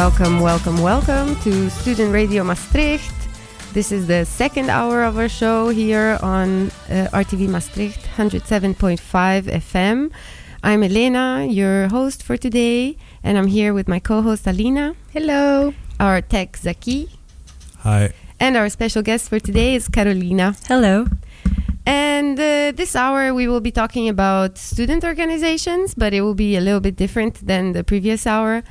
Welcome, welcome, welcome to Student Radio Maastricht. This is the second hour of our show here on uh, RTV Maastricht 107.5 FM. I'm Elena, your host for today, and I'm here with my co host Alina. Hello. Our tech Zaki. Hi. And our special guest for today is Carolina. Hello. And uh, this hour we will be talking about student organizations, but it will be a little bit different than the previous hour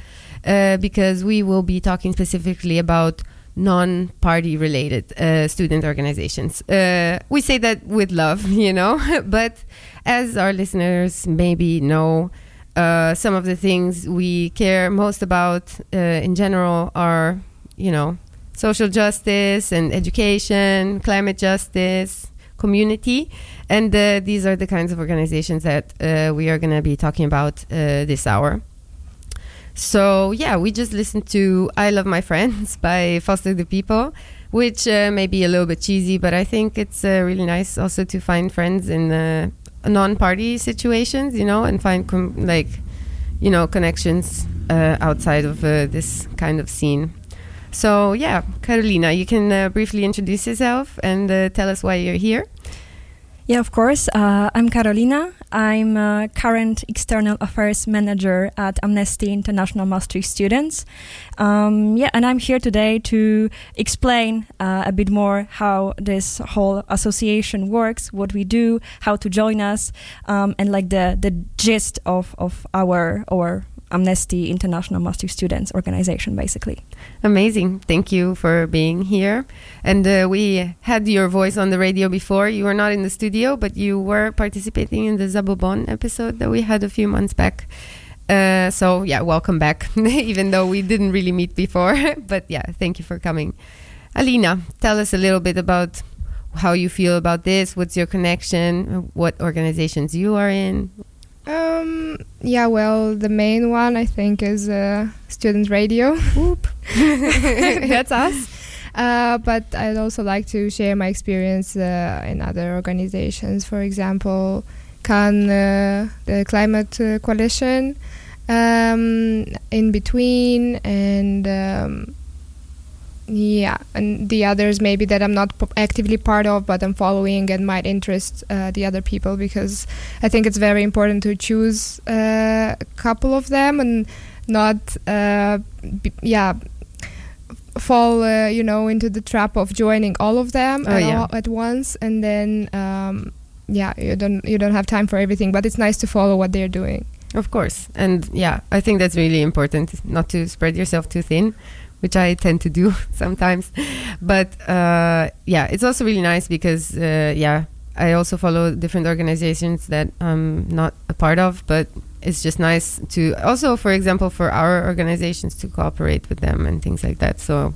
uh, because we will be talking specifically about non-party related uh, student organizations. Uh, we say that with love, you know, but as our listeners maybe know, uh, some of the things we care most about uh, in general are, you know, social justice and education, climate justice, community, and uh, these are the kinds of organizations that uh, we are going to be talking about this hour. So yeah, we just listened to "I Love My Friends" by Foster the People, which uh, may be a little bit cheesy, but I think it's uh, really nice also to find friends in uh, non-party situations, you know, and find like, you know, connections uh, outside of uh, this kind of scene. So yeah, Carolina, you can uh, briefly introduce yourself and tell us why you're here. Yeah, of course. I'm Carolina. I'm a current external affairs manager at Amnesty International Maastricht Students. Um, yeah, and I'm here today to explain uh, a bit more how this whole association works, what we do, how to join us, um, and like the the gist of of our our Amnesty International Maastricht Students organization, basically. Amazing. Thank you for being here. And uh, we had your voice on the radio before. You were not in the studio, but you were participating in the Zabobon episode that we had a few months back. Uh, so, yeah, welcome back, even though we didn't really meet before. but yeah, thank you for coming. Alina, tell us a little bit about how you feel about this. What's your connection? What organizations you are in? Um, yeah, well, the main one I think is uh, Student Radio. Whoop. That's us. Uh, but I'd also like to share my experience uh, in other organizations. For example, CAN, uh, the Climate uh, Coalition, um, in between, and um, yeah, and the others maybe that I'm not p- actively part of, but I'm following and might interest uh, the other people because I think it's very important to choose uh, a couple of them and not, uh, b- yeah, fall, uh, you know, into the trap of joining all of them Oh, at, yeah. all, at once, and then, um, yeah, you don't you don't have time for everything. But it's nice to follow what they're doing. Of course. And yeah, I think that's really important not to spread yourself too thin, which I tend to do sometimes. But uh, yeah, it's also really nice because, uh, yeah, I also follow different organizations that I'm not a part of, but it's just nice to also, for example, for our organizations to cooperate with them and things like that. So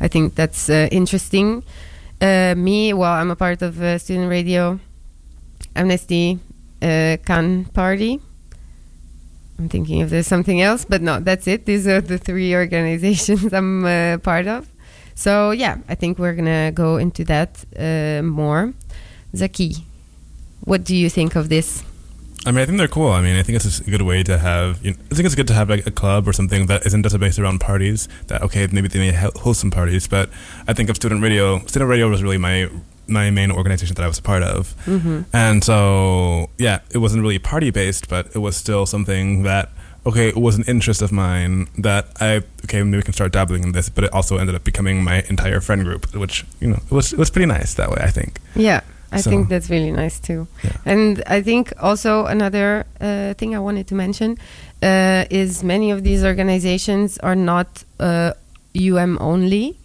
I think that's uh, interesting. Uh, me, well, I'm a part of Student Radio, Amnesty, uh, Can Party. I'm thinking if there's something else, but no, that's it. These are the three organizations I'm uh, part of. So yeah, I think we're gonna go into that uh, more. Zaki, what do you think of this? I mean, I think they're cool. I mean, I think it's a good way to have. You know, I think it's good to have like a club or something that isn't just based around parties. That okay, maybe they may host some parties, but I think of student radio. Student radio was really my my main organization that I was a part of, Mm-hmm. and so yeah, it wasn't really party based, but it was still something that okay, it was an interest of mine that I okay maybe we can start dabbling in this, but it also ended up becoming my entire friend group, which you know it was it was pretty nice that way. I think. Yeah, I So- think that's really nice too. Yeah. And I think also another uh, thing I wanted to mention uh, is many of these organizations are not uh, UM only.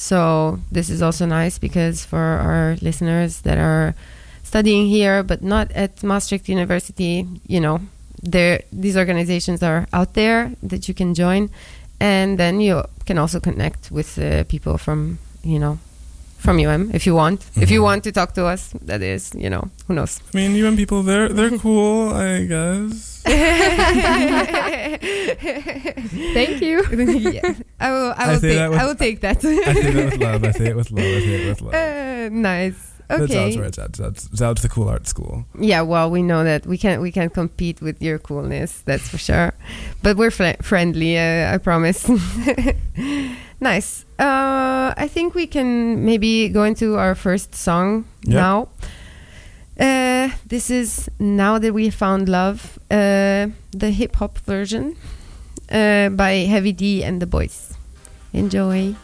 So this is also nice because for our listeners that are studying here but not at Maastricht University, you know, there these organizations are out there that you can join, and then you can also connect with uh, people from you know from UM if you want. If you Mhm. want to talk to us, that is, you know, who knows. I mean, UN people, they're they're cool, I guess. Thank you. yeah. I will. I I will say take. that with- I will take that. I say that with love. I say it with love. I say it with love. Uh, nice. That's Okay. where it's at. That's that's the cool art school. Yeah. Well, we know that we can't. We can't compete with your coolness. That's for sure. But we're fl- friendly. Uh, I promise. nice. Uh, I think we can maybe go into our first song Yeah. now. Uh, this is now that we found love. Uh, the hip hop version uh, by Heavy D and the Boyz. Enjoy.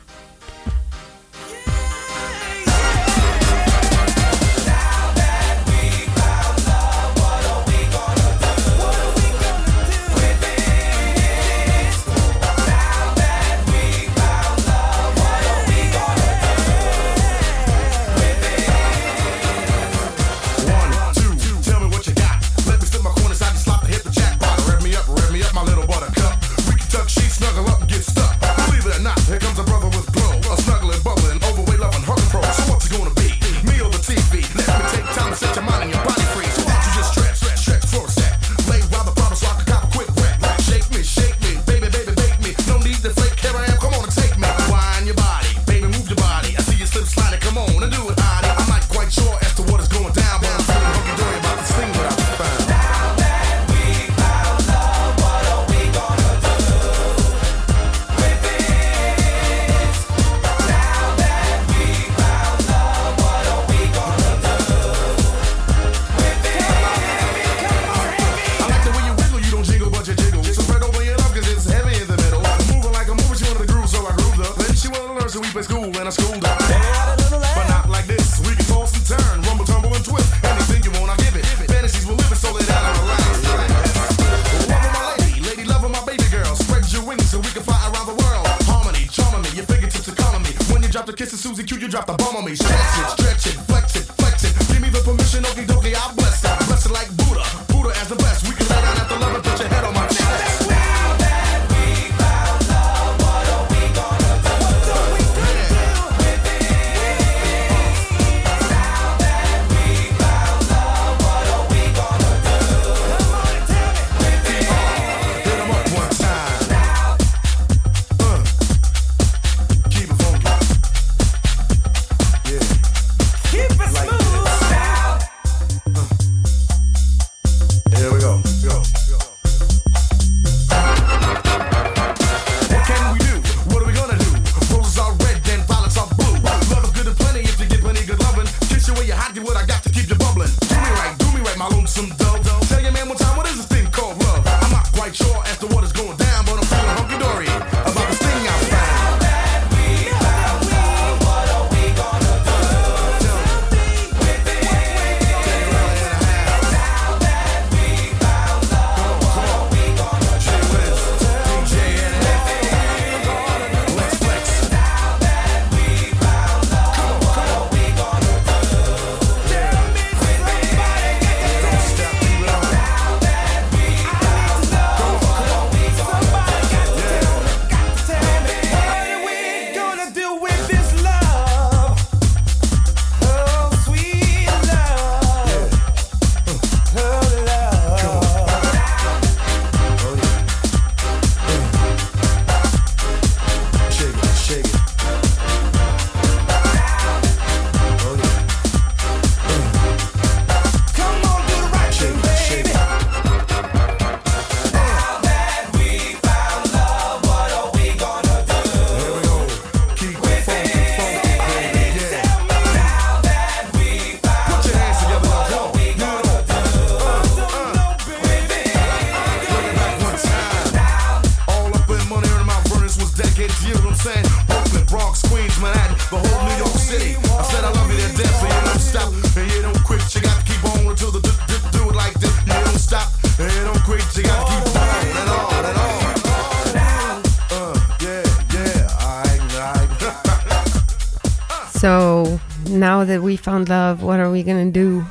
That we found love, what are we gonna do?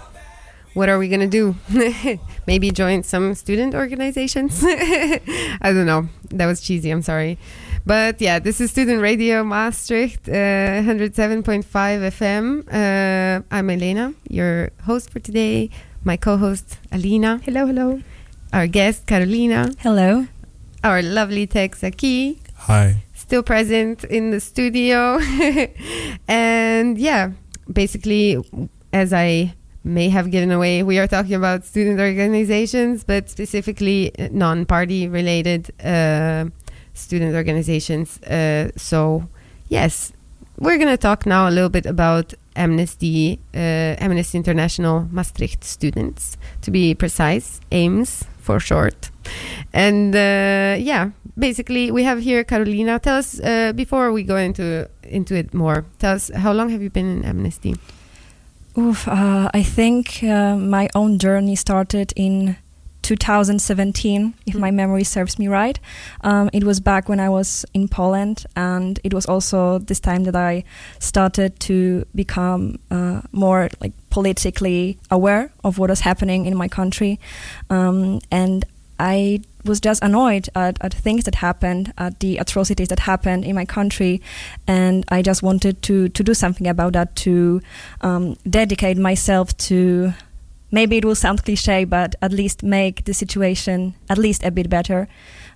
What are we gonna do? Maybe join some student organizations? I don't know. That was cheesy. I'm sorry. But yeah, this is Student Radio Maastricht, uh, 107.5 FM. Uh, I'm Elena, your host for today. My co-host Alina, Hello, hello. our guest Carolina, Hello. our lovely tech Zaki, Hi. still present in the studio. and yeah, basically, as I may have given away, we are talking about student organizations, but specifically non party related uh, student organizations. Uh, so, yes, we're going to talk now a little bit about Amnesty, uh, Amnesty International Maastricht students, to be precise, AIMS for short. And uh, yeah, basically, we have here Carolina. Tell us uh, before we go into into it more. Tell us how long have you been in Amnesty? Oof, uh, I think uh, my own journey started in 2017, if Mm. my memory serves me right. Um, it was back when I was in Poland, and it was also this time that I started to become uh, more like politically aware of what was happening in my country, um, and I was just annoyed at, at things that happened, at the atrocities that happened in my country, and I just wanted to to do something about that, to um, dedicate myself to. Maybe it will sound cliche, but at least make the situation at least a bit better.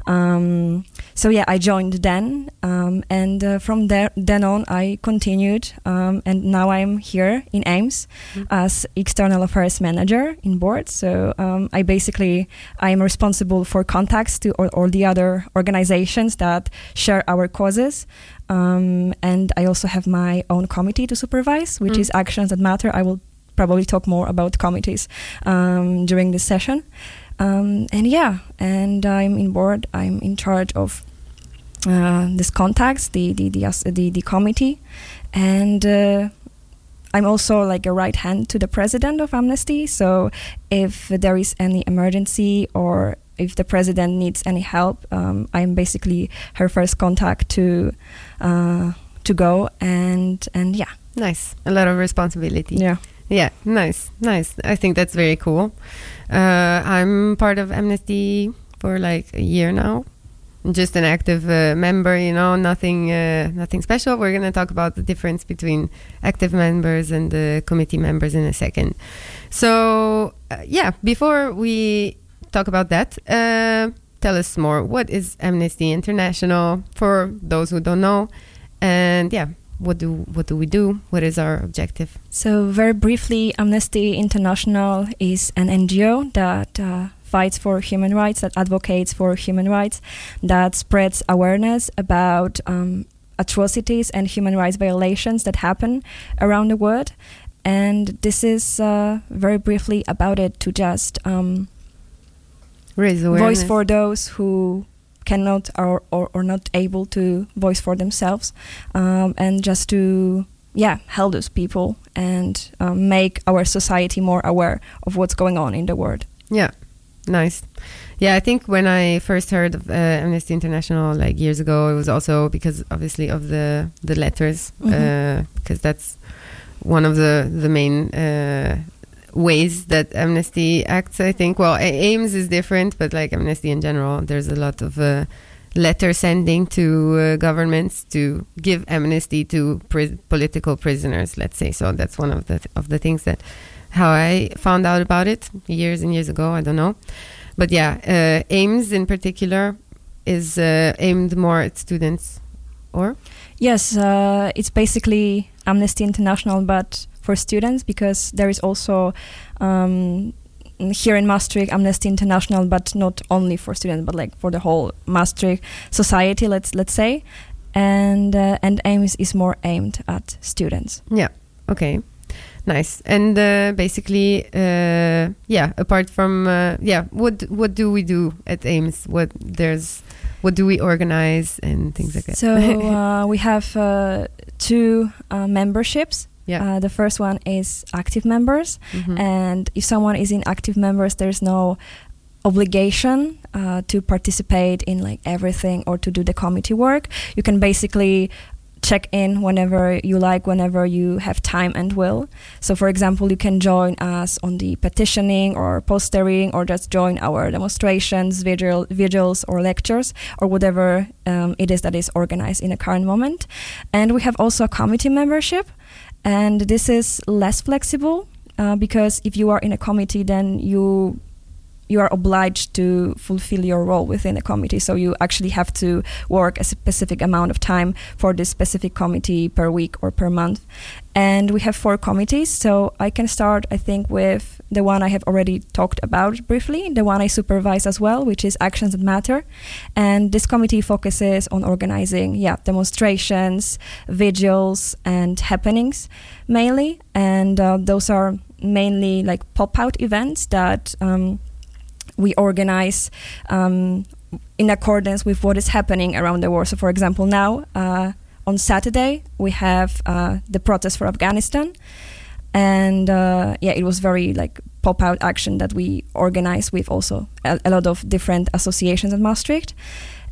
Um, so yeah, I joined then, um, and uh, from there then on, I continued, um, and now I'm here in AIMS Mhm. as external affairs manager in board. So um, I basically I am responsible for contacts to all, all the other organizations that share our causes, um, and I also have my own committee to supervise, which Mm. is Actions That Matter. I will probably talk more about committees um, during this session. Um, and yeah, and I'm in board. I'm in charge of uh, this contacts, the the the, the, the committee, and uh, I'm also like a right hand to the president of Amnesty. So if there is any emergency or if the president needs any help, um, I'm basically her first contact to uh, to go and and yeah Nice. A lot of responsibility. yeah Yeah, nice, nice. I think that's very cool. Uh, I'm part of Amnesty for like a year now. I'm just an active uh, member, you know, nothing, uh, nothing special. We're gonna talk about the difference between active members and the committee members in a second. So, yeah, before we talk about that, tell us more. What is Amnesty International for those who don't know? And yeah, what do what do we do? What is our objective? So, very briefly, Amnesty International is an NGO that uh, fights for human rights, that advocates for human rights, that spreads awareness about um, atrocities and human rights violations that happen around the world. And this is uh, very briefly about it to just um, Raise awareness. voice for those who cannot or, or, or not able to voice for themselves um, and just to yeah help those people and um, make our society more aware of what's going on in the world Yeah, nice. Yeah, I think when I first heard of uh, Amnesty International like years ago, it was also because obviously of the the letters, Mhm. because that's one of the the main uh, ways that Amnesty acts. I think. Well, AIMS is different, but like Amnesty in general, there's a lot of uh, letter sending to uh, governments to give amnesty to pri- political prisoners. Let's say so. That's one of the of the things that how I found out about it years and years ago. I don't know, but yeah, uh, AIMS in particular is uh, aimed more at students, or yes uh, it's basically amnesty international but for students because there is also um, here in Maastricht Amnesty International but not only for students but like for the whole Maastricht society let's let's say and uh, and AIMS is more aimed at students yeah, okay, nice. And uh, basically, uh, yeah, apart from uh, yeah, what what do we do at AIMS? What there's what do we organize and things like that? So uh, we have uh, two uh, memberships. Yeah. Uh, the first one is active members, Mhm. and if someone is in active members, there's no obligation uh, to participate in like everything or to do the committee work. You can basically check in whenever you like, whenever you have time and will. So, for example, you can join us on the petitioning or postering, or just join our demonstrations, vigil, vigils, or lectures, or whatever um, it is that is organized in the current moment. And we have also a committee membership, and this is less flexible uh, because if you are in a committee, then you you are obliged to fulfill your role within a committee. So you actually have to work a specific amount of time for this specific committee per week or per month. And we have four committees. So I can start, I think, with the one I have already talked about briefly, the one I supervise as well, which is Actions That Matter. And this committee focuses on organizing, yeah, demonstrations, vigils, and happenings mainly. And uh, those are mainly like pop out events that um, we organize um, in accordance with what is happening around the world. So, for example, now uh, on Saturday we have uh, the protest for Afghanistan, and uh, yeah, it was very like pop out action that we organize with also a, a lot of different associations in Maastricht.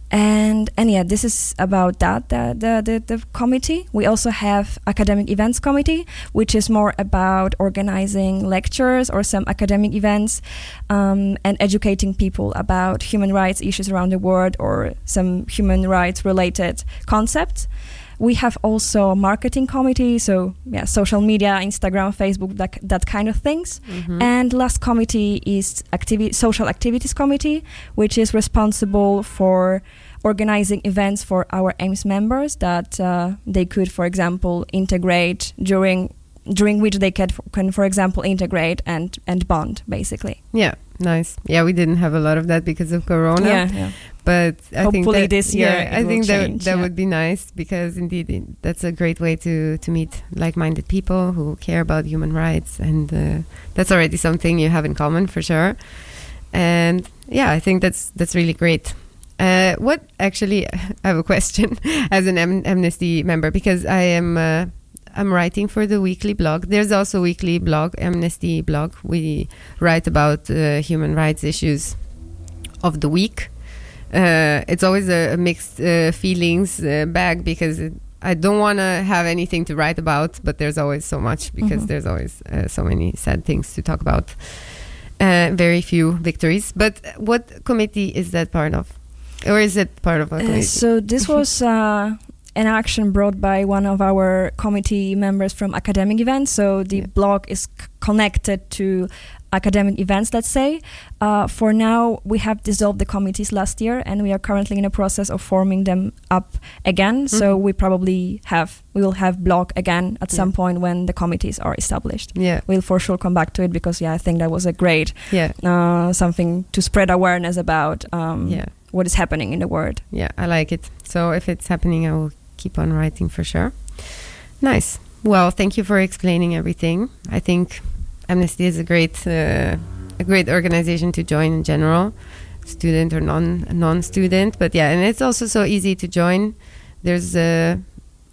And and yeah, this is about that the, the the the committee. We also have academic events committee, which is more about organizing lectures or some academic events um, and educating people about human rights issues around the world or some human rights related concepts. We have also a marketing committee, so yeah, social media, Instagram, Facebook, that, that kind of things. Mhm. And last committee is activi- social activities committee, which is responsible for organizing events for our AIMS members that uh, they could, for example, integrate during during which they can, can for example, integrate and and bond, basically. yeah, nice. Yeah, we didn't have a lot of that because of Corona. yeah. but I think Hopefully that, this year yeah, it I will think that that yeah. would be nice because indeed it, that's a great way to to meet like-minded people who care about human rights, and uh, that's already something you have in common for sure. And yeah, I think that's that's really great. Uh, what actually, I have a question as an Am- Amnesty member because I am. Uh, I'm writing for the weekly blog. There's also a weekly blog, Amnesty blog. We write about uh, human rights issues of the week. Uh, it's always a, a mixed uh, feelings uh, bag because it, I don't want to have anything to write about, but there's always so much because Mhm. there's always uh, so many sad things to talk about. Uh, very few victories. But what committee is that part of? Or is it part of a committee? so this was uh, an action brought by one of our committee members from academic events. So the Yeah. blog is c- connected to academic events. Let's say. Uh, for now, we have dissolved the committees last year, and we are currently in a process of forming them up again. So Mhm. we probably have we will have blog again at some point when the committees are established. yeah, We'll for sure come back to it because yeah, I think that was a great yeah, uh, something to spread awareness about um, yeah, what is happening in the world. yeah. I like it. So if it's happening, I will keep on writing for sure. Nice. Well, thank you for explaining everything. I think Amnesty is a great, uh, a great organization to join in general, student or non non-student. But yeah, and it's also so easy to join. There's a,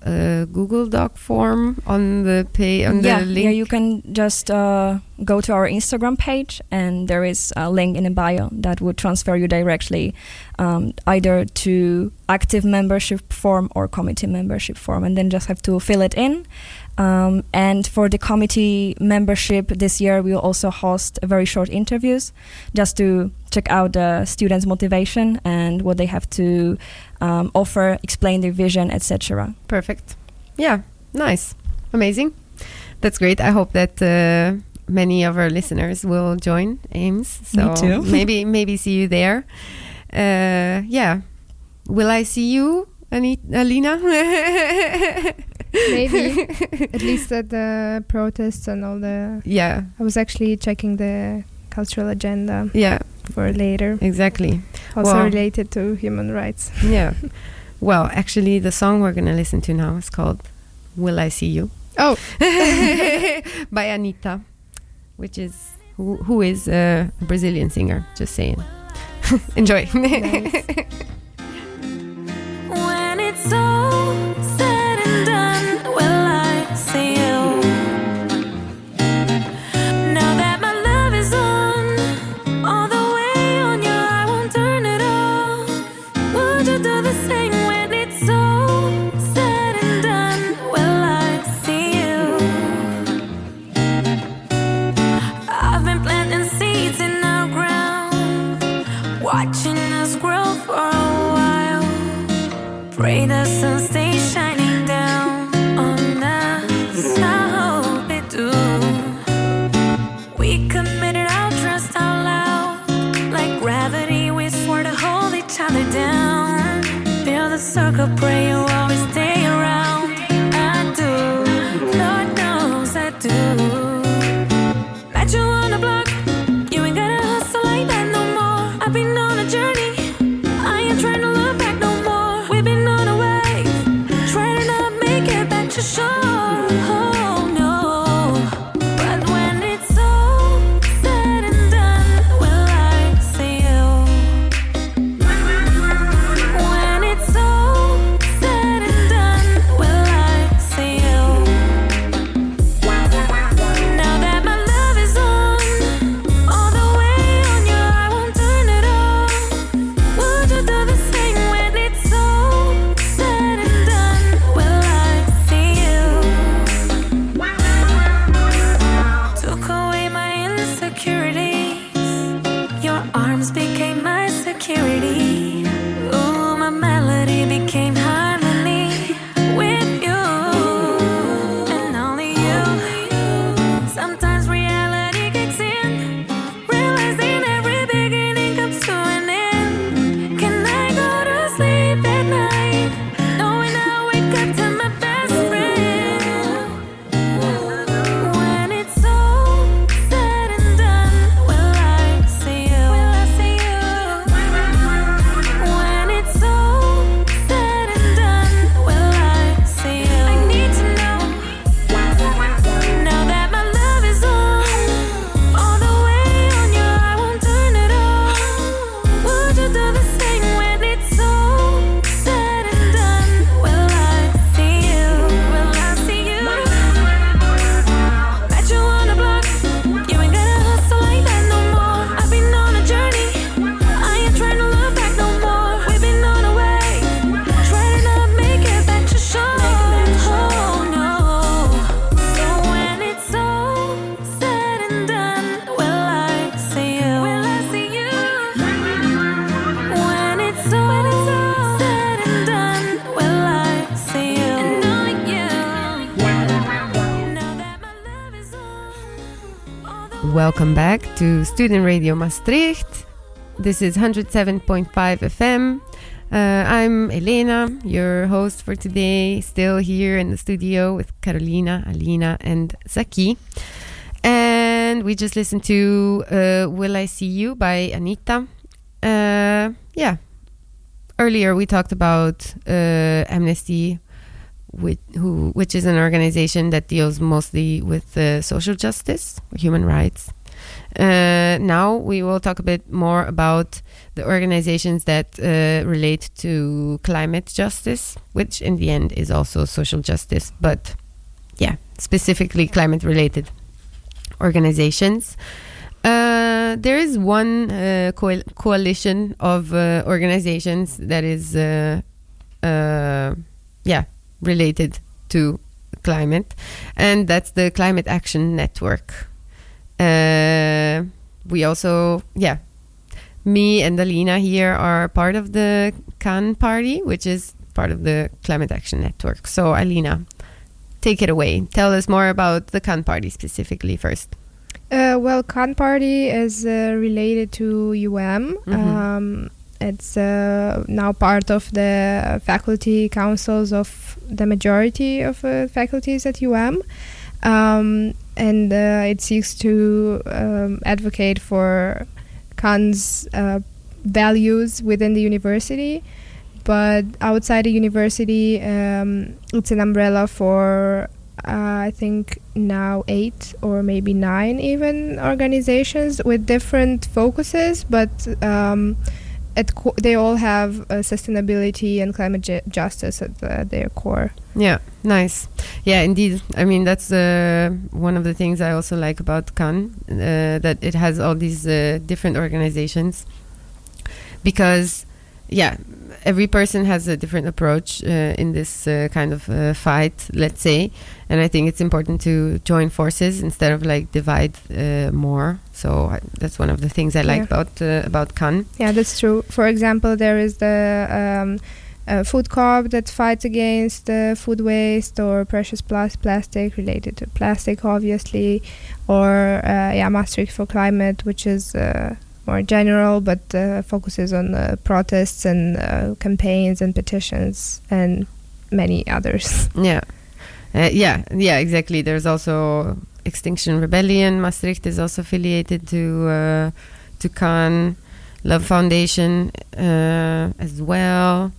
a Google Doc form on the pay on yeah, the link. yeah, you can just uh, go to our Instagram page, and there is a link in the bio that would transfer you directly um, either to active membership form or committee membership form, and then just have to fill it in. Um, and for the committee membership this year, we will also host very short interviews just to check out the students' motivation and what they have to um, offer, explain their vision, etc. Perfect. Yeah, nice. Amazing. That's great. I hope that uh, many of our listeners will join AIMS. So Me too. maybe maybe see you there. Uh, yeah. Will I see you, Ani- Alina? Maybe. At least at the protests and all the. yeah. I was actually checking the cultural agenda Yeah. for later, Exactly. also Wow. related to human rights. Yeah. well, actually, the song we're gonna listen to now is called "Will I See You" Oh, by Anitta, which is who, who is a Brazilian singer. Just saying. Enjoy. When a circle, welcome back to Student Radio Maastricht. This is 107.5 FM. Uh, I'm Elena, your host for today, still here in the studio with Carolina, Alina, and Zaki. And we just listened to uh, Will I See You by Anitta. Uh, yeah. Earlier we talked about uh, Amnesty, which, who, which is an organization that deals mostly with uh, social justice, human rights. Uh, now we will talk a bit more about the organizations that uh, relate to climate justice, which in the end is also social justice, but yeah, specifically climate related organizations. Uh, there is one uh, coal- coalition of uh, organizations that is, uh, yeah, related to climate, and that's the Climate Action Network. Uh, we also, yeah, me and Alina here are part of the Can Party, which is part of the Climate Action Network. So, Alina, take it away. Tell us more about the Can Party specifically first. Uh, well, Can Party is uh, related to UM. Mhm. Um, it's uh, now part of the faculty councils of the majority of uh, faculties at UM. Um, and uh, it seeks to um, advocate for CAN's uh, values within the university. But outside the university, um, it's an umbrella for uh, I think now eight or maybe nine even organizations with different focuses, but um, co- they all have uh, sustainability and climate ju- justice at the, their core. Yeah, nice. Yeah, indeed. I mean, that's uh, one of the things I also like about CAN, uh, that it has all these uh, different organizations. Because, yeah, every person has a different approach uh, in this uh, kind of uh, fight, let's say. And I think it's important to join forces instead of like divide uh, more. So I, that's one of the things I like Yeah. about uh, about CAN. Yeah, that's true. For example, there is the um, uh, food corp that fights against uh, food waste or precious plas- plastic related to plastic, obviously, or uh, yeah, Maastricht for Climate, which is uh, more general but uh, focuses on uh, protests and uh, campaigns and petitions and many others. Yeah. Uh, yeah, yeah, exactly. There's also Extinction Rebellion. Maastricht is also affiliated to uh, to CAN. Love Foundation uh, as well.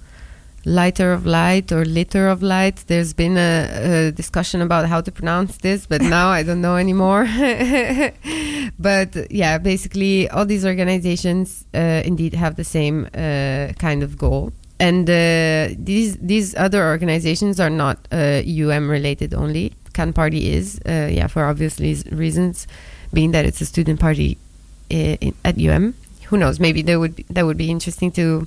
Lighter of Light or Litter of Light. There's been a, a discussion about how to pronounce this, but now I don't know anymore. but yeah, basically, all these organizations uh, indeed have the same uh, kind of goal and uh, these these other organizations are not uh, UM related only. Can Party is, uh, yeah, for obvious reasons, being that it's a student party uh, in, at UM. Who knows? Maybe that would be, that would be interesting to,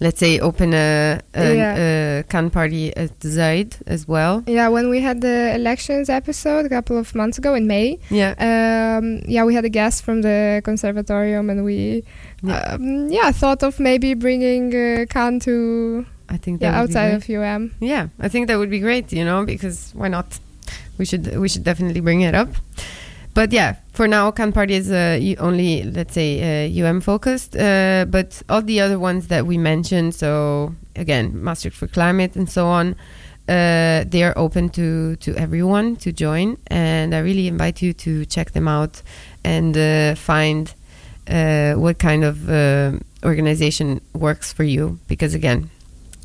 let's say, open a, a, Yeah. a Can Party at Zuyd as well. yeah, when we had the elections episode a couple of months ago in May, Yeah, um, yeah, we had a guest from the conservatorium, and we, Yeah. um, yeah, thought of maybe bringing uh, CAN to I think that yeah outside of UM. Yeah, I think that would be great. You know, because why not? We should we should definitely bring it up. But yeah, for now, Can Party is uh, only let's say uh, UM focused. Uh, but all the other ones that we mentioned, so again, Maastricht for Climate and so on, uh, they are open to to everyone to join, and I really invite you to check them out and uh, find uh, what kind of organization works for you. Because again,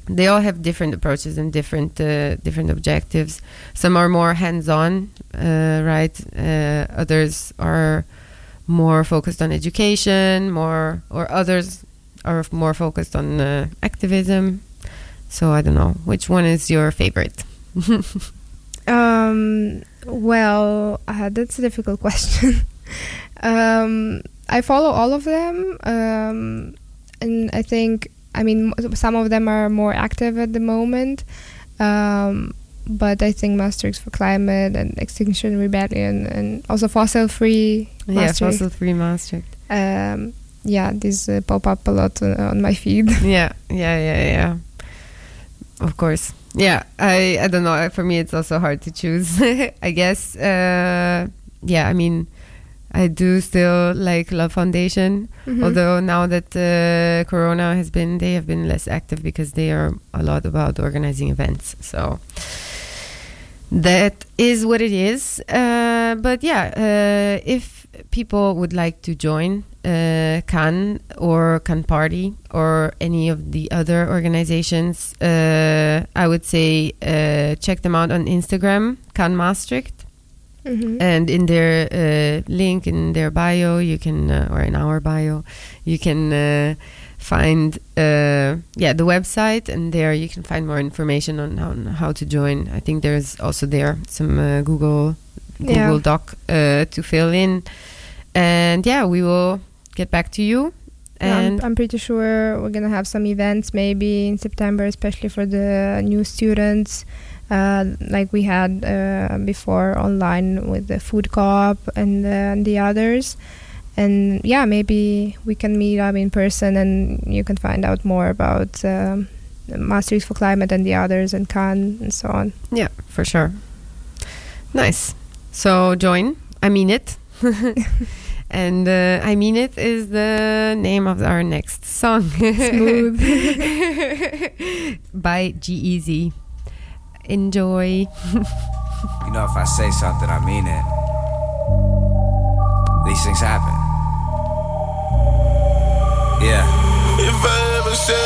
they all have different approaches and different uh, different objectives. Some are more hands-on, uh, right? Uh, others are more focused on education, more or others are more focused on uh, activism. So I don't know which one is your favorite. Um, well, uh, that's a difficult question. um, I follow all of them, um, and I think, I mean, some of them are more active at the moment. Um, but I think Maastricht for Climate and Extinction Rebellion and also Fossil Free yeah, fossil-free Maastricht. um, yeah, these uh, pop up a lot uh, on my feed. yeah, yeah, yeah, yeah. Of course. Yeah, I I don't know. For me, it's also hard to choose. I guess. Uh, yeah, I mean, I do still like Love Foundation, Mhm. although now that uh, Corona has been, they have been less active because they are a lot about organizing events. So that is what it is. Uh, but yeah, uh, if people would like to join uh, CAN or Can Party or any of the other organizations, uh, I would say uh, check them out on Instagram, CAN Maastricht Mhm. and in their uh, link in their bio you can uh, or in our bio you can uh, find uh, yeah the website and there you can find more information on how, on how to join i think there's also there some uh, google Yeah. google doc uh, to fill in and yeah we will get back to you Yeah, I'm, I'm pretty sure we're gonna have some events maybe in September, especially for the new students, uh, like we had uh, before online with the food co-op and, uh, and the others. And yeah, maybe we can meet up in person, and you CAN find out more about um, Maastricht for Climate and the others, and can and so on. yeah for sure nice so join i mean it and uh, i mean it is the name of our next song Smooth. by g-eazy enjoy You know, if I say something, I mean it. These things happen. Yeah. If I ever said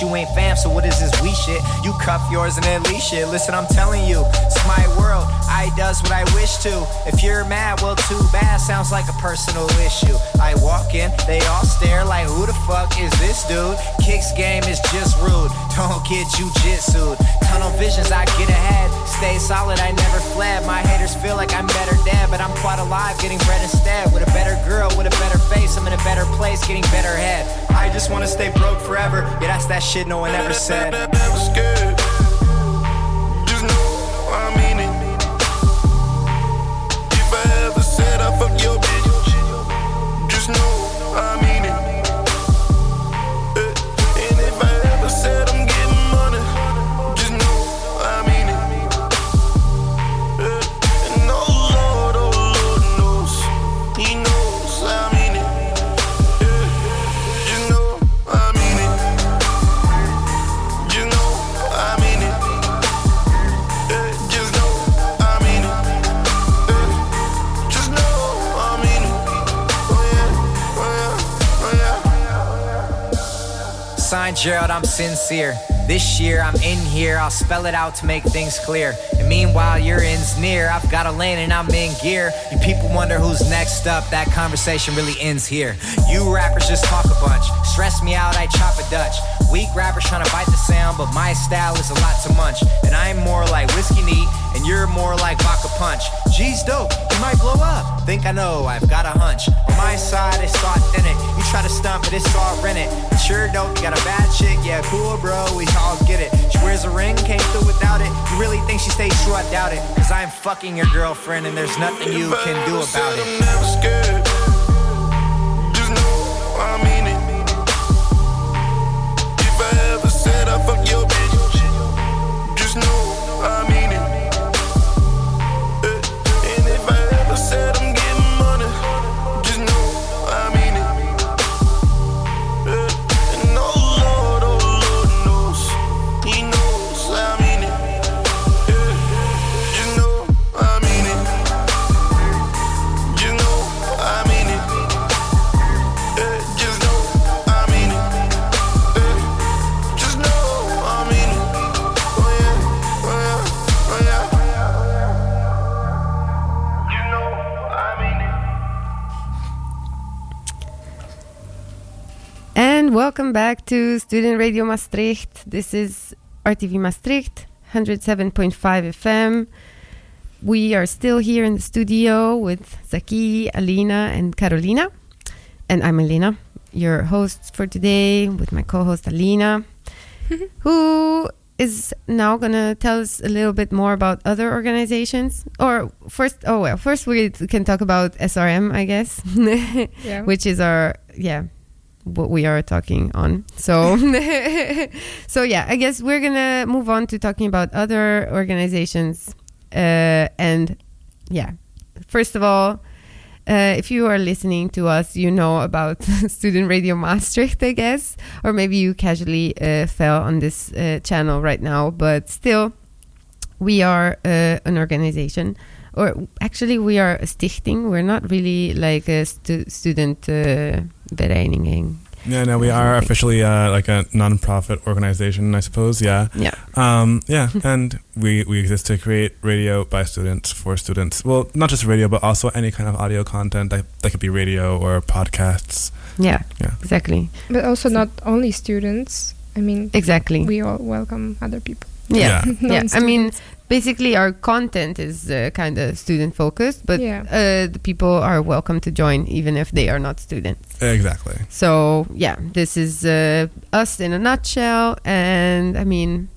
you ain't fam, so what is this we shit? You cuff yours and then leash shit. Listen, I'm telling you, it's my world. I does what I wish to. If you're mad, well, too bad. Sounds like a personal issue. I walk in, they all stare like, who the fuck is this dude? Kicks game is just rude. Don't get jujitsu'd. Tunnel visions, I get ahead. Stay solid, I never fled. My haters feel like I'm better dead, but I'm quite alive, getting bread instead. With a better girl, with a better face, I'm in a better place, getting better head. I just wanna stay broke forever. Yeah, that's that shit no one ever said. Sign Gerald, I'm sincere. This year I'm in here, I'll spell it out to make things clear. And meanwhile, your end's near. I've got a lane and I'm in gear. You people wonder who's next up. That conversation really ends here. You rappers just talk a bunch. Stress me out, I chop a Dutch. Weak rappers trying to bite the sound, but my style is a lot to munch. And I'm more like whiskey neat, and you're more like vodka punch. G's dope, you might blow up. Think I know, I've got a hunch. On my side, it's authentic. You try to stump it, it's all rented. But you're dope, you got a bad chick, yeah, cool, bro, we all get it. She wears a ring, came through without it. You really think she stays true? I doubt it. Cause I'm fucking your girlfriend, and there's nothing you I can do about it. Welcome back to Student Radio Maastricht. This is RTV Maastricht, 107.5 FM. We are still here in the studio with Zaki, Alina, and Carolina. And I'm Alina, your host for today, with my co host Alina, who is now going to tell us a little bit more about other organizations. Or first, oh, well, first we can talk about SRM, I guess, Yeah. which is our, yeah, what we are talking on. So, so yeah, I guess we're gonna move on to talking about other organizations. Uh, and yeah, first of all, uh, if you are listening to us, you know about Student Radio Maastricht, I guess, or maybe you casually uh, fell on this uh, channel right now, but still, we are uh, an organization, or actually, we are a stichting. We're not really like a stu- student uh, vereniging. Yeah, no, we are officially uh, like a non-profit organization, I suppose. Yeah, Yeah. um, yeah, and we we exist to create radio by students for students. Well, not just radio, but also any kind of audio content that, that could be radio or podcasts. Yeah, Yeah. exactly. But also not only students. I mean, Exactly. we all welcome other people. Yeah. Yeah. Yeah. I mean, basically, our content is uh, kind of student focused, but Yeah. uh, the people are welcome to join even if they are not students. Exactly. So, yeah, this is uh, us in a nutshell. And I mean,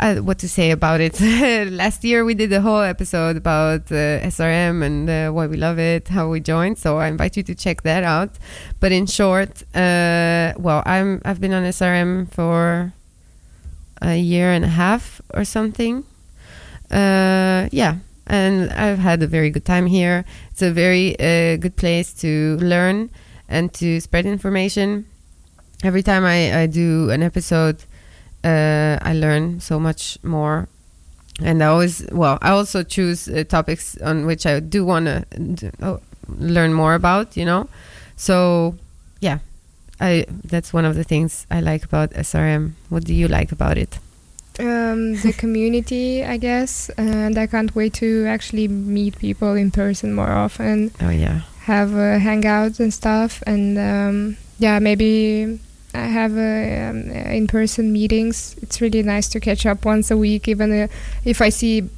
uh, what to say about it? Last year we did a whole episode about uh, SRM and uh, why we love it, how we joined. So I invite you to check that out. But in short, uh, well, I'm I've been on SRM for a year and a half or something. Uh, yeah, and I've had a very good time here. It's a very uh, good place to learn and to spread information. Every time I, I do an episode, uh, I learn so much more. And I always, well, I also choose uh, topics on which I do want to oh, learn more about, you know? So, yeah, I that's one of the things I like about SRM. What do you like about it? Um, the community, I guess, and I can't wait to actually meet people in person more often, Oh, yeah. have uh, hangouts and stuff, and um, yeah, maybe I have uh, um, in-person meetings. It's really nice to catch up once a week, even uh, if I see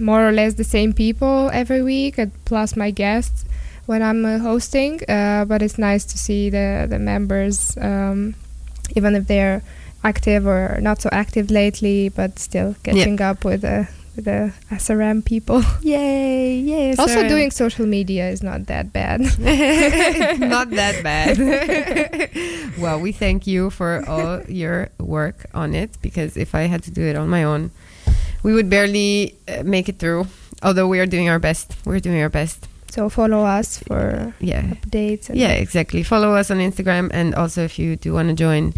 more or less the same people every week, and plus my guests when I'm uh, hosting. Uh, but it's nice to see the the members, um, even if they're active or not so active lately, but still catching up with the with the SRM people. Yay! Yay! Also, doing social media is not that bad. it's not that bad. well, we thank you for all your work on it because if I had to do it on my own, we would barely uh, make it through. Although we are doing our best, we're doing our best. So follow us for Yeah, updates. And yeah, exactly. Follow us on Instagram, and also if you do want to join,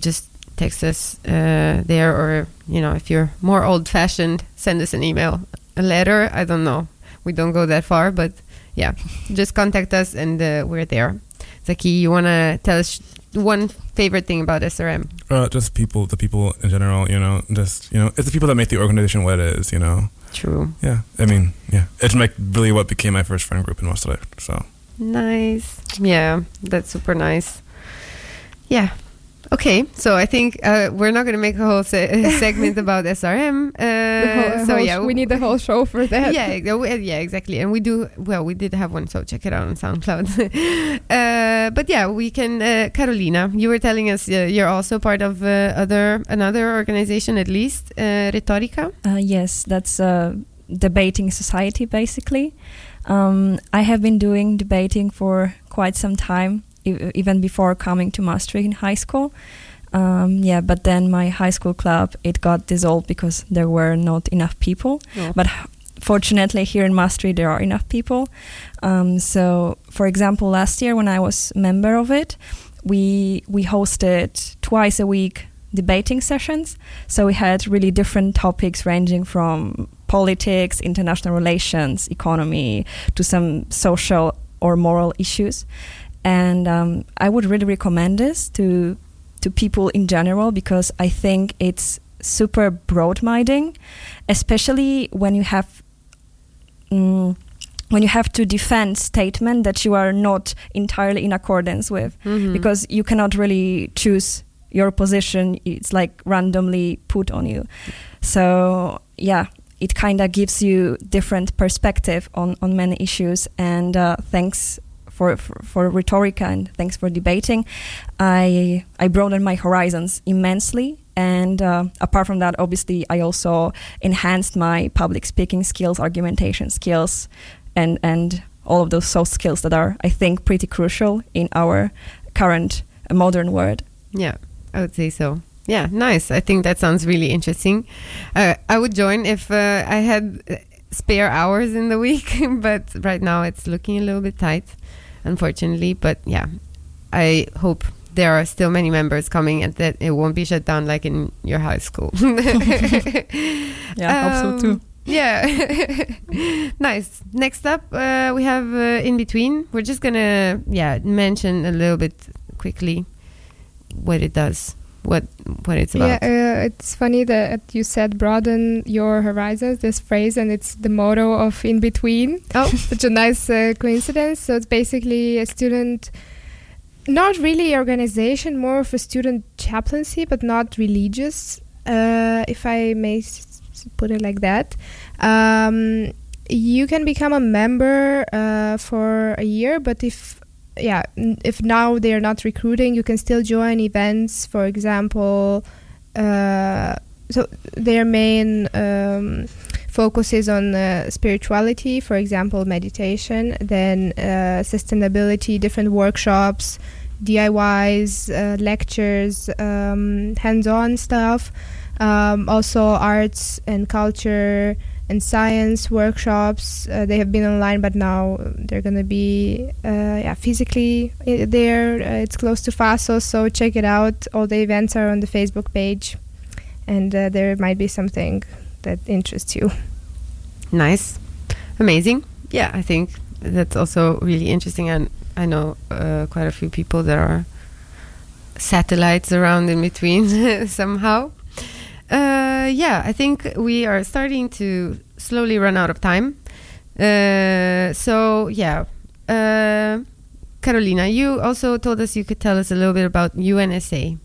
just text us uh, there, or you know, if you're more old-fashioned, send us an email, a letter. I don't know. We don't go that far, but yeah, just contact us, and uh, we're there. Zaki, you want to tell us one favorite thing about SRM? Uh, just people, the people in general. You know, just you know, it's the people that make the organization what it is. You know. True. Yeah. I mean, yeah, it's like really what became my first friend group in Maastricht. So. Nice. Yeah, that's super nice. Yeah. Okay, so I think uh, we're not going to make a whole se- segment about SRM. Uh, whole, so whole yeah, sh- we need the whole show for that. yeah, yeah, exactly. And we do well. We did have one, so check it out on SoundCloud. uh, but yeah, we can. Uh, Carolina, you were telling us uh, you're also part of uh, other another organization, at least uh, Rhetorica. Uh, yes, that's a debating society basically. Um, I have been doing debating for quite some time, e- even before coming to Maastricht in high school. Um, yeah, but then my high school club it got dissolved because there were not enough people. Oh. But fortunately, here in Maastricht there are enough people. Um, so, for example, last year when I was member of it, we we hosted twice a week debating sessions. So we had really different topics ranging from politics, international relations, economy, to some social or moral issues. And um, I would really recommend this to to people in general because I think it's super broad-minding, especially when you have mm, when you have to defend statement that you are not entirely in accordance with. Mhm. because you cannot really choose your position it's like randomly put on you. So yeah it kind of gives you different perspective on, on many issues. And uh, thanks for, for for rhetorica and thanks for debating. I i broadened my horizons immensely and uh, apart from that obviously i also enhanced my public speaking skills argumentation skills and and all of those soft skills that are i think pretty crucial in our current modern world Yeah, I would say so. Yeah, nice. I think that sounds really interesting. Uh, I would join if uh, I had uh, spare hours in the week, but right now it's looking a little bit tight, unfortunately. But yeah, I hope there are still many members coming and that it won't be shut down like in your high school. yeah I hope so too Um, Yeah. nice. Next up, uh, we have uh, In Between. We're just going to yeah, mention a little bit quickly what it does, what what it's Yeah, about. uh, it's funny that you said broaden your horizons, this phrase, and it's the motto of In Between. Oh. Such a nice uh, coincidence. So it's basically a student, not really organization, more of a student chaplaincy, but not religious, uh, if I may s- put it like that. Um, you can become a member uh, for a year, but if yeah, n- if now they are not recruiting, you can still join events. For example, uh, so their main um, focus is on uh, spirituality, for example, meditation, then uh, sustainability, different workshops, DIYs, uh, lectures, um, hands-on stuff. Um, also, arts and culture and science workshops. Uh, they have been online, but now they're going to be uh, yeah, physically i- there. Uh, it's close to FASO, so check it out. All the events are on the Facebook page, and uh, there might be something that interests you. Nice. Amazing. Yeah, I think that's also really interesting. And I know uh, quite a few people that are satellites around in between somehow. Uh, yeah, I think we are starting to slowly run out of time. Uh, so, yeah. Uh, Carolina, you also told us you could tell us a little bit about UNSA.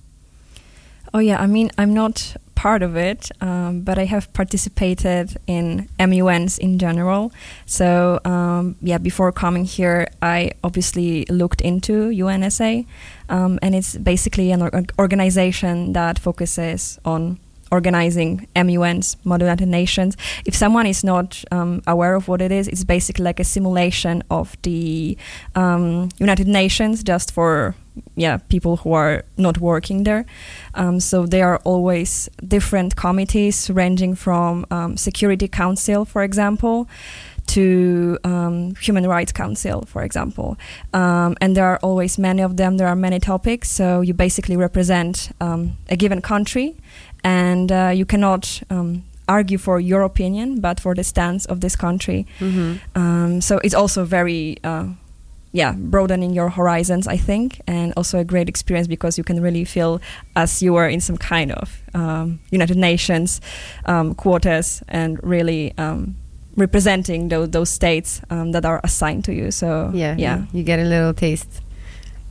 Oh yeah, I mean I'm not part of it, um, but I have participated in MUNs in general. So um, yeah, before coming here, I obviously looked into UNSA, um, and it's basically an or- organization that focuses on organizing MUNs, Model United Nations. If someone is not um, aware of what it is, it's basically like a simulation of the um, United Nations, just for yeah people who are not working there. Um, so there are always different committees, ranging from um, Security Council, for example. To um, Human Rights Council, for example, um, and there are always many of them. There are many topics, so you basically represent um, a given country, and uh, you cannot um, argue for your opinion, but for the stance of this country. Mm-hmm. Um, so it's also very, uh, yeah, broadening your horizons, I think, and also a great experience because you can really feel as you are in some kind of um, United Nations um, quarters and really um, representing those, those states um, that are assigned to you. So Yeah, yeah. You get a little taste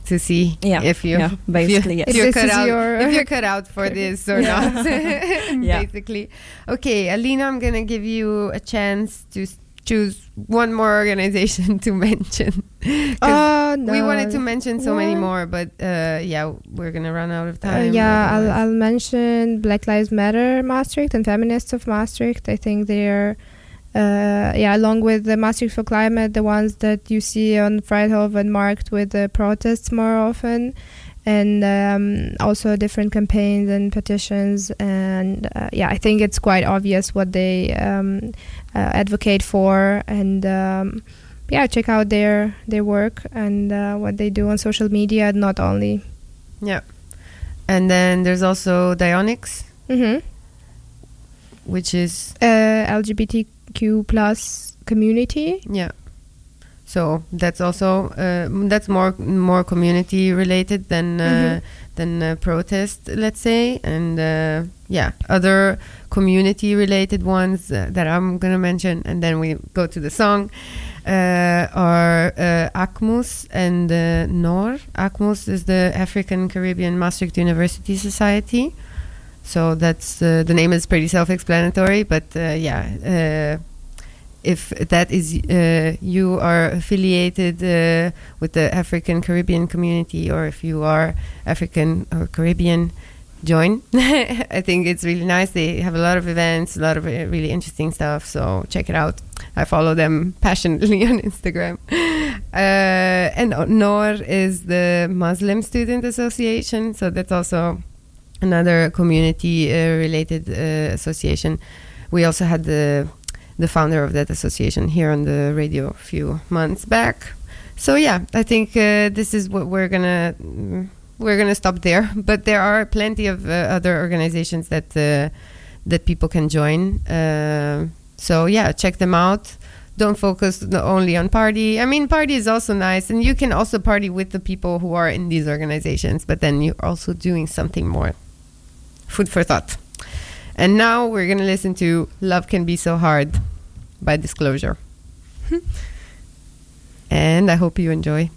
to see Yeah, if you yeah, basically, if, you're If this cut out your- if you're cut out for this or Yeah. not. Basically, okay, Alina, I'm gonna give you a chance to choose one more organization to mention. Oh no! we wanted to mention so many more, but uh, yeah, we're gonna run out of Uh, time. yeah, I'll. I'll mention Black Lives Matter Maastricht and Feminists of Maastricht. I think they're, uh, yeah, along with the Maastricht for Climate, the ones that you see on Friedhofen marked with the protests more often, and um, also different campaigns and petitions. And uh, yeah, I think it's quite obvious what they um, uh, advocate for, and um, yeah, check out their their work and uh, what they do on social media. Not only. yeah. And then there's also Dionysus, Mm-hmm. which is uh, LGBTQ plus community. Yeah. So that's also uh, that's more more community related than uh, Mhm. than uh, protest, let's say, and uh, yeah, other community related ones uh, that I'm gonna mention, and then we go to the song. uh, are uh, ACMUS and uh, NOR. ACMUS is the African Caribbean Maastricht University Society. So that's uh, the name is pretty self-explanatory, but uh, yeah, uh, if that is uh, you are affiliated uh, with the African Caribbean community, or if you are African or Caribbean, join. I think it's really nice. They have a lot of events, a lot of uh, really interesting stuff. So check it out. I follow them passionately on Instagram. Uh, and NOR is the Muslim Student Association. So that's also another community uh, related uh, association. We also had the the founder of that association here on the radio a few months back. So yeah, I think uh, this is what we're gonna mm, we're gonna stop there. But there are plenty of uh, other organizations that uh, that people can join. Uh, so yeah, check them out. Don't focus only on party. I mean, party is also nice, and you can also party with the people who are in these organizations. But then you're also doing something more. Food for thought. And now we're gonna listen to "Love Can Be So Hard" by Disclosure. Hmm. and I hope you enjoy.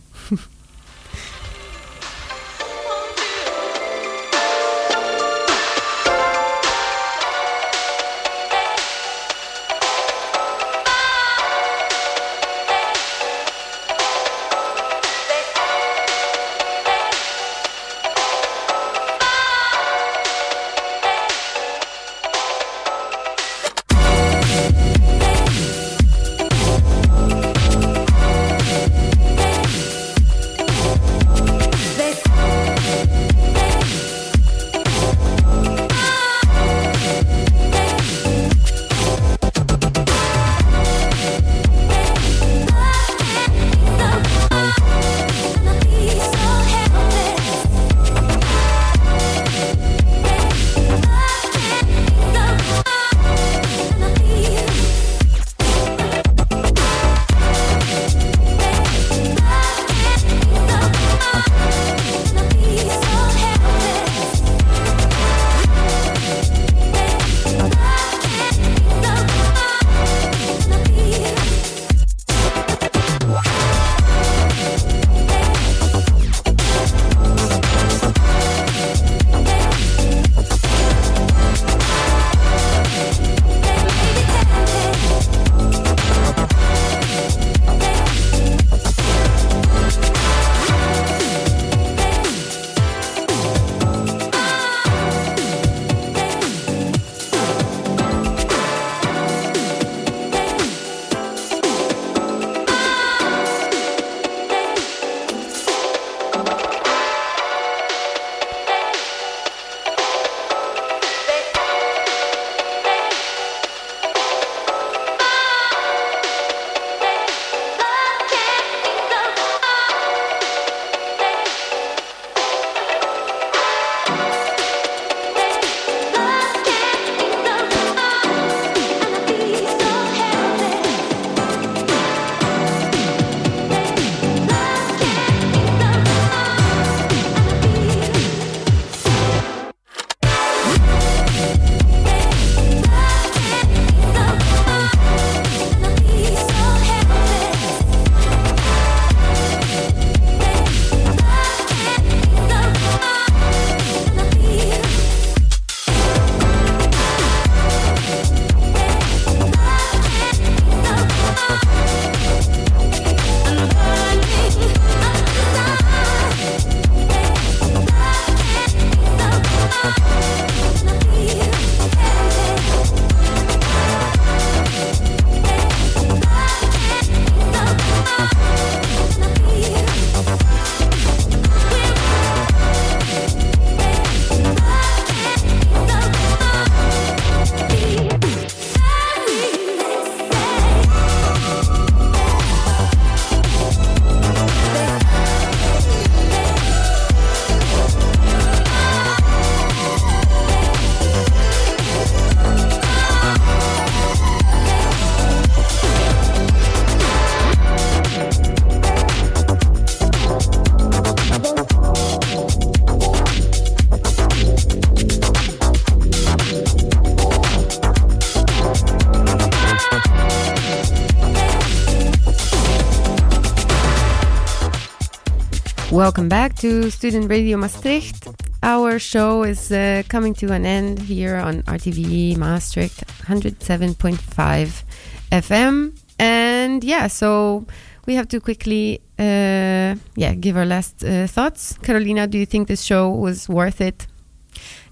Welcome back to Student Radio Maastricht. Our show is uh, coming to an end here on RTV Maastricht 107.5 FM. And yeah, so we have to quickly uh, yeah, give our last uh, thoughts. Carolina, do you think this show was worth it?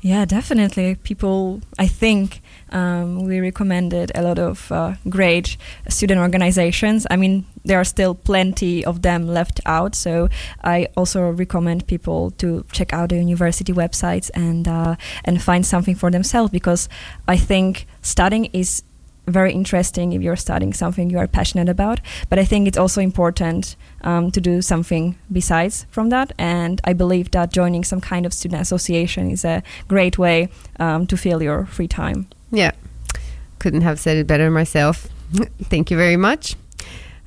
Yeah, definitely. People, I think, um, we recommended a lot of uh, great student organizations. I mean, there are still plenty of them left out, so I also recommend people to check out the university websites and uh, and find something for themselves because I think studying is very interesting if you're studying something you are passionate about. But I think it's also important um, to do something besides from that. And I believe that joining some kind of student association is a great way um, to fill your free time. Yeah, couldn't have said it better myself. Thank you very much.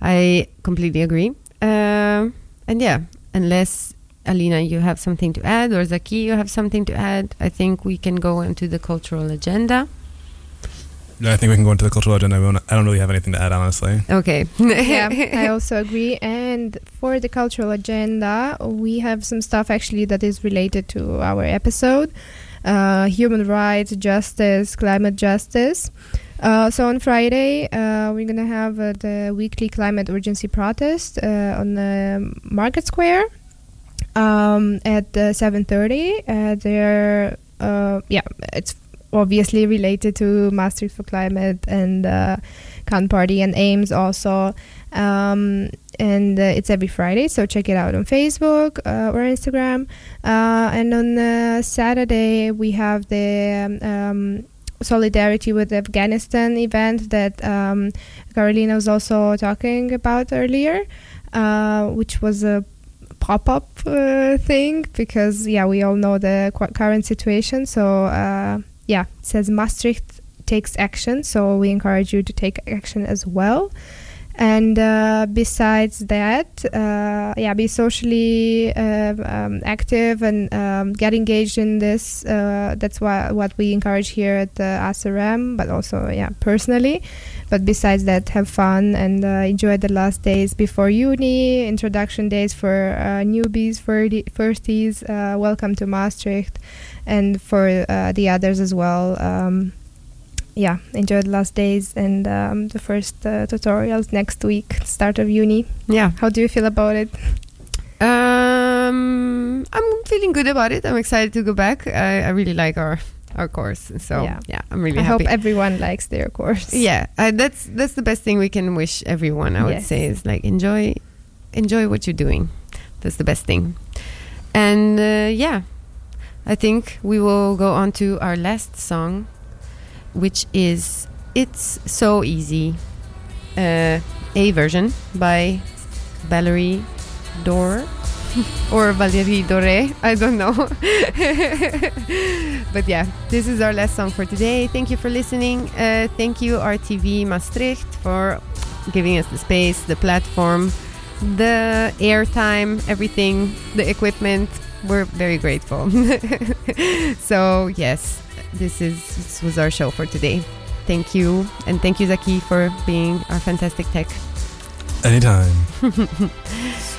I completely agree. Um and yeah, unless Alina, you have something to add, or Zaki, you have something to add, I think we can go into the cultural agenda. Yeah, I think we can go into the cultural agenda. I don't- I don't really have anything to add, honestly. Okay. yeah, I also agree. And for the cultural agenda, we have some stuff actually that is related to our episode uh, human rights, justice, climate justice. Uh, so on Friday, uh, we're going to have uh, the weekly climate urgency protest uh, on the Market Square um, at uh, 7.30. Uh, there, yeah, it's obviously related to Maastricht for Climate and uh, Can Party and AIMS also. Um, and uh, it's every Friday, so check it out on Facebook uh, or Instagram. Uh, and on Saturday, we have the um, Solidarity with Afghanistan event that um, Carolina was also talking about earlier, uh, which was a pop-up uh, thing because yeah we all know the qu- current situation. So uh, yeah it says maastricht takes action so we encourage you to take action as well and uh, besides that uh, yeah be socially um, um, active and um, get engaged in this uh, that's what we encourage here at the ASRM but also yeah personally. But besides that have fun and uh, enjoy the last days before uni introduction days for uh, newbies for the firsties uh, welcome to maastricht and for uh, the others as well. Um, yeah enjoy the last days and um, the first uh, tutorials next week start of uni yeah. how do you feel about it Um, I'm feeling good about it. I'm excited to go back. I, I really like our our course, so yeah, Yeah. I'm really i happy. hope everyone likes their course yeah, uh, that's that's the best thing we can wish everyone. I would Yes. say is like enjoy enjoy what you're doing. That's the best thing. And uh, yeah, I think we will go on to our last song, which is "It's So Easy," uh, a version by Valerie Dore or Valérie Doré. I don't know. but yeah, this is our last song for today. Thank you for listening. Uh, thank you, RTV Maastricht, for giving us the space, the platform, the airtime, everything, the equipment. We're very grateful. so yes, this is this was our show for today. Thank you, and thank you, Zaki, for being our fantastic tech. Anytime.